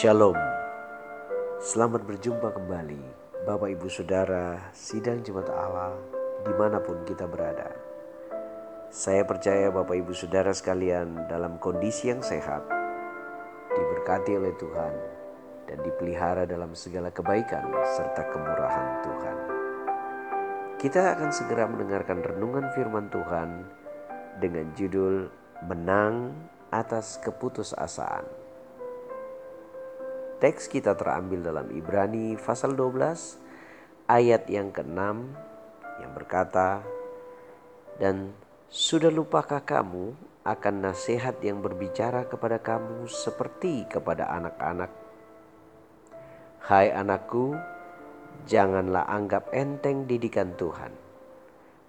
Shalom, selamat berjumpa kembali Bapak Ibu Saudara Sidang Jemaat Allah di mana pun kita berada. Saya percaya Bapak Ibu Saudara sekalian dalam kondisi yang sehat, diberkati oleh Tuhan, dan dipelihara dalam segala kebaikan serta kemurahan Tuhan. Kita akan segera mendengarkan renungan firman Tuhan dengan judul Menang atas keputusasaan. Teks kita terambil dalam Ibrani pasal 12 ayat yang ke-6 yang berkata, Dan sudah lupakah kamu akan nasihat yang berbicara kepada kamu seperti kepada anak-anak? Hai anakku, janganlah anggap enteng didikan Tuhan,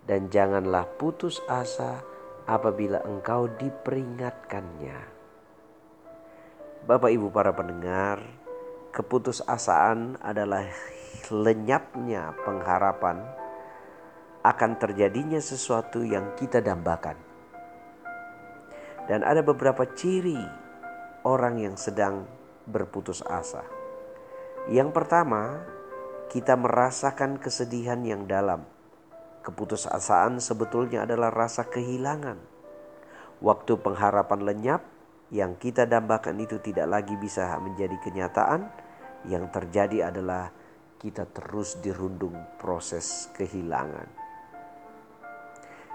dan janganlah putus asa apabila engkau diperingatkannya. Bapak Ibu para pendengar, keputusasaan adalah lenyapnya pengharapan akan terjadinya sesuatu yang kita dambakan. Dan ada beberapa ciri orang yang sedang berputus asa. Yang pertama, kita merasakan kesedihan yang dalam. Keputusasaan sebetulnya adalah rasa kehilangan. Waktu pengharapan lenyap, yang kita dambakan itu tidak lagi bisa menjadi kenyataan, yang terjadi adalah kita terus dirundung proses kehilangan.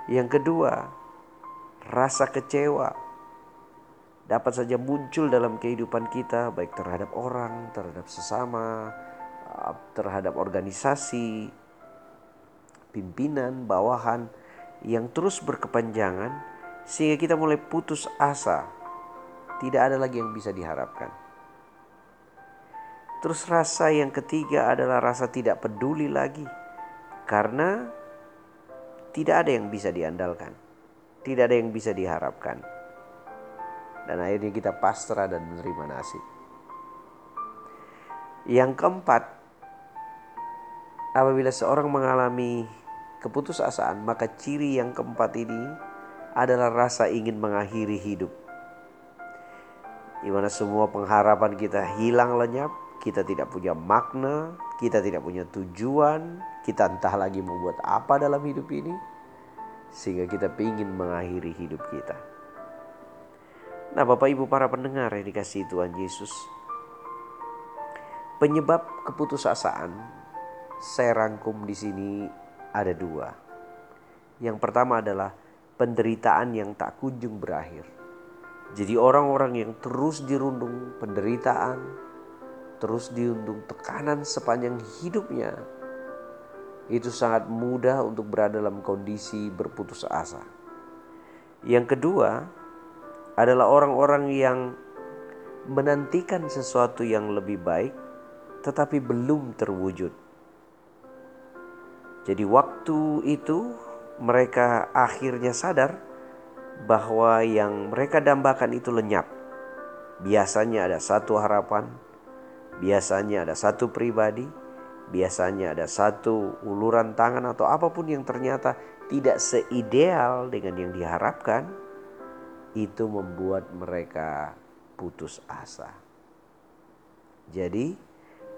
Yang kedua, rasa kecewa dapat saja muncul dalam kehidupan kita, baik terhadap orang, terhadap sesama, terhadap organisasi, pimpinan, bawahan yang terus berkepanjangan, sehingga kita mulai putus asa tidak ada lagi yang bisa diharapkan. Terus rasa yang ketiga adalah rasa tidak peduli lagi. Karena tidak ada yang bisa diandalkan. Tidak ada yang bisa diharapkan. Dan akhirnya kita pasrah dan menerima nasib. Yang keempat, apabila seorang mengalami keputusasaan, maka ciri yang keempat ini adalah rasa ingin mengakhiri hidup di mana semua pengharapan kita hilang lenyap, kita tidak punya makna, kita tidak punya tujuan, kita entah lagi membuat apa dalam hidup ini, sehingga kita ingin mengakhiri hidup kita. Nah, Bapak Ibu para pendengar yang dikasih Tuhan Yesus, penyebab keputusasaan saya rangkum di sini ada dua. Yang pertama adalah penderitaan yang tak kunjung berakhir. Jadi orang-orang yang terus dirundung penderitaan, terus dirundung tekanan sepanjang hidupnya, itu sangat mudah untuk berada dalam kondisi berputus asa. Yang kedua adalah orang-orang yang menantikan sesuatu yang lebih baik tetapi belum terwujud. Jadi waktu itu mereka akhirnya sadar bahwa yang mereka dambakan itu lenyap. Biasanya ada satu harapan, biasanya ada satu pribadi, biasanya ada satu uluran tangan atau apa pun yang ternyata tidak seideal dengan yang diharapkan, itu membuat mereka putus asa. Jadi,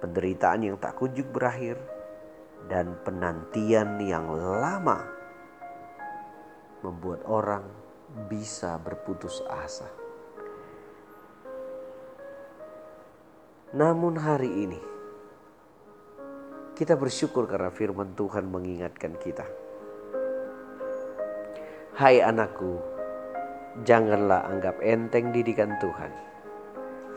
penderitaan yang tak kunjung berakhir dan penantian yang lama membuat orang bisa berputus asa. Namun hari ini kita bersyukur karena firman Tuhan mengingatkan kita. Hai anakku, janganlah anggap enteng didikan Tuhan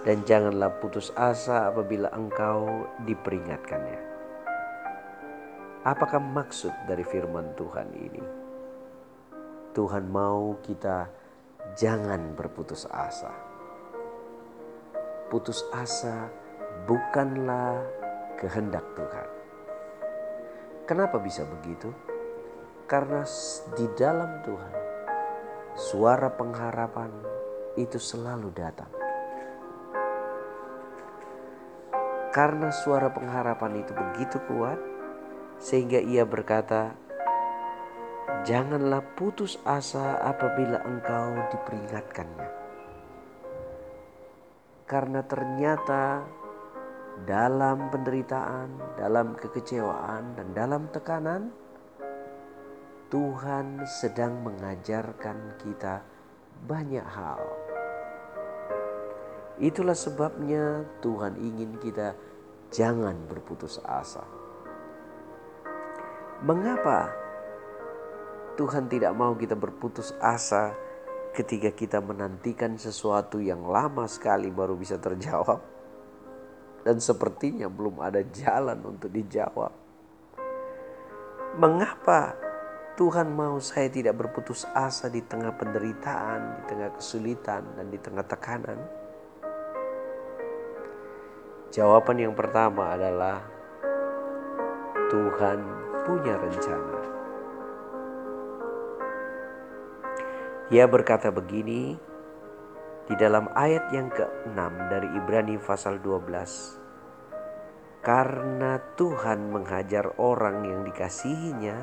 dan janganlah putus asa apabila engkau diperingatkannya. Apakah maksud dari firman Tuhan ini? Tuhan mau kita jangan berputus asa. Putus asa bukanlah kehendak Tuhan. Kenapa bisa begitu? Karena di dalam Tuhan suara pengharapan itu selalu datang. Karena suara pengharapan itu begitu kuat, sehingga ia berkata, Janganlah putus asa apabila engkau diperingatkannya. karena ternyata dalam penderitaan, dalam kekecewaan, dan dalam tekanan, Tuhan sedang mengajarkan kita banyak hal. Itulah sebabnya Tuhan ingin kita jangan berputus asa. Mengapa Tuhan tidak mau kita berputus asa ketika kita menantikan sesuatu yang lama sekali baru bisa terjawab? Dan sepertinya belum ada jalan untuk dijawab. Mengapa Tuhan mau saya tidak berputus asa di tengah penderitaan, di tengah kesulitan, dan di tengah tekanan? Jawaban yang pertama adalah Tuhan punya rencana. Ia berkata begini di dalam ayat yang ke-6 dari Ibrani pasal 12. Karena Tuhan menghajar orang yang dikasihinya,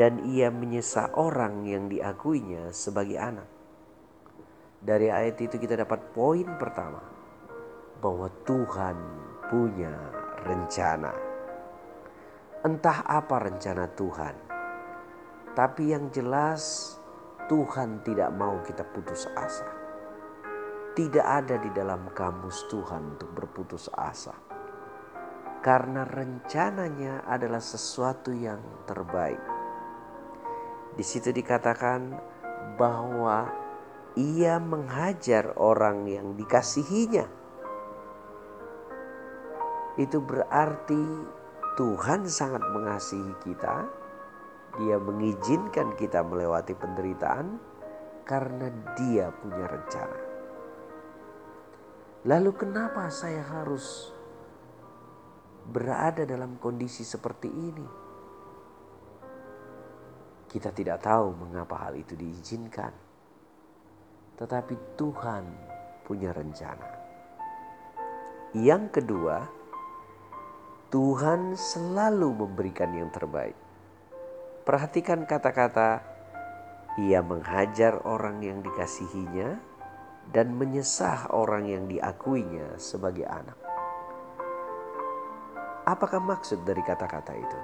dan ia menyesal orang yang diakuinya sebagai anak. Dari ayat itu kita dapat poin pertama bahwa Tuhan punya rencana. Entah apa rencana Tuhan, tapi yang jelas Tuhan tidak mau kita putus asa. Tidak ada di dalam kamus Tuhan untuk berputus asa. Karena rencananya adalah sesuatu yang terbaik di situ dikatakan bahwa ia menghajar orang yang dikasihinya. Itu berarti Tuhan sangat mengasihi kita. Dia mengizinkan kita melewati penderitaan karena dia punya rencana. Lalu kenapa saya harus berada dalam kondisi seperti ini? Kita tidak tahu mengapa hal itu diizinkan, tetapi Tuhan punya rencana. Yang kedua, Tuhan selalu memberikan yang terbaik. Perhatikan kata-kata, "Ia menghajar orang yang dikasihinya dan menyesah orang yang diakuinya sebagai anak." Apakah maksud dari kata-kata itu?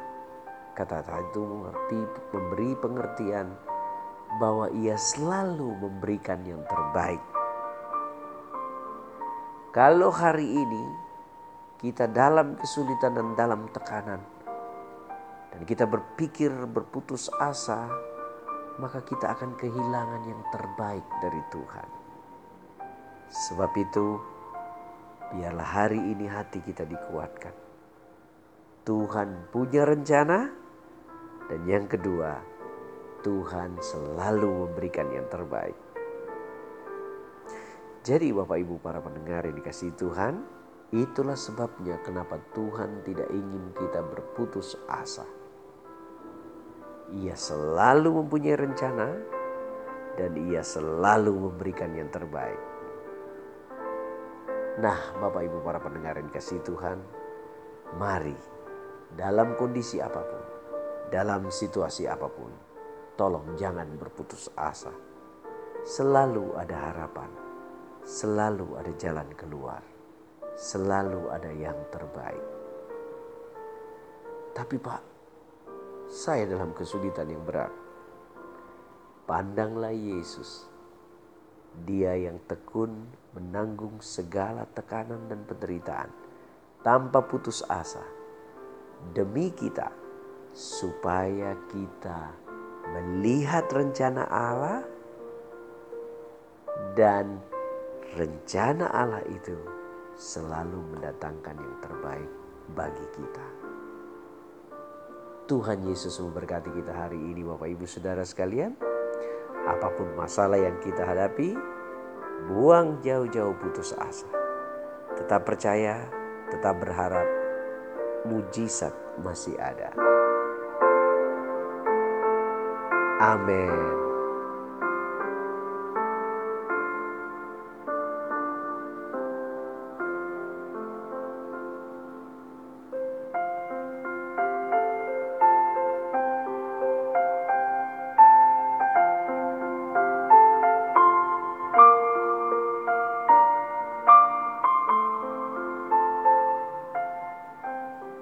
Kata-kata itu mengerti, memberi pengertian bahwa ia selalu memberikan yang terbaik. Kalau hari ini kita dalam kesulitan dan dalam tekanan, dan kita berpikir berputus asa, maka kita akan kehilangan yang terbaik dari Tuhan. Sebab itu, biarlah hari ini hati kita dikuatkan. Tuhan punya rencana dan yang kedua, Tuhan selalu memberikan yang terbaik. Jadi Bapak Ibu para pendengar yang dikasih Tuhan, itulah sebabnya kenapa Tuhan tidak ingin kita berputus asa. Ia selalu mempunyai rencana dan ia selalu memberikan yang terbaik. Nah, Bapak Ibu para pendengar yang dikasih Tuhan, mari dalam kondisi apa pun dalam situasi apa pun, tolong jangan berputus asa. Selalu ada harapan, selalu ada jalan keluar, selalu ada yang terbaik. Tapi, Pak, saya dalam kesulitan yang berat. Pandanglah Yesus, Dia yang tekun menanggung segala tekanan dan penderitaan tanpa putus asa demi kita supaya kita melihat rencana Allah dan rencana Allah itu selalu mendatangkan yang terbaik bagi kita. Tuhan Yesus memberkati kita hari ini Bapak Ibu Saudara sekalian. Apa pun masalah yang kita hadapi, buang jauh-jauh putus asa. Tetap percaya, tetap berharap, mujizat masih ada. Amin.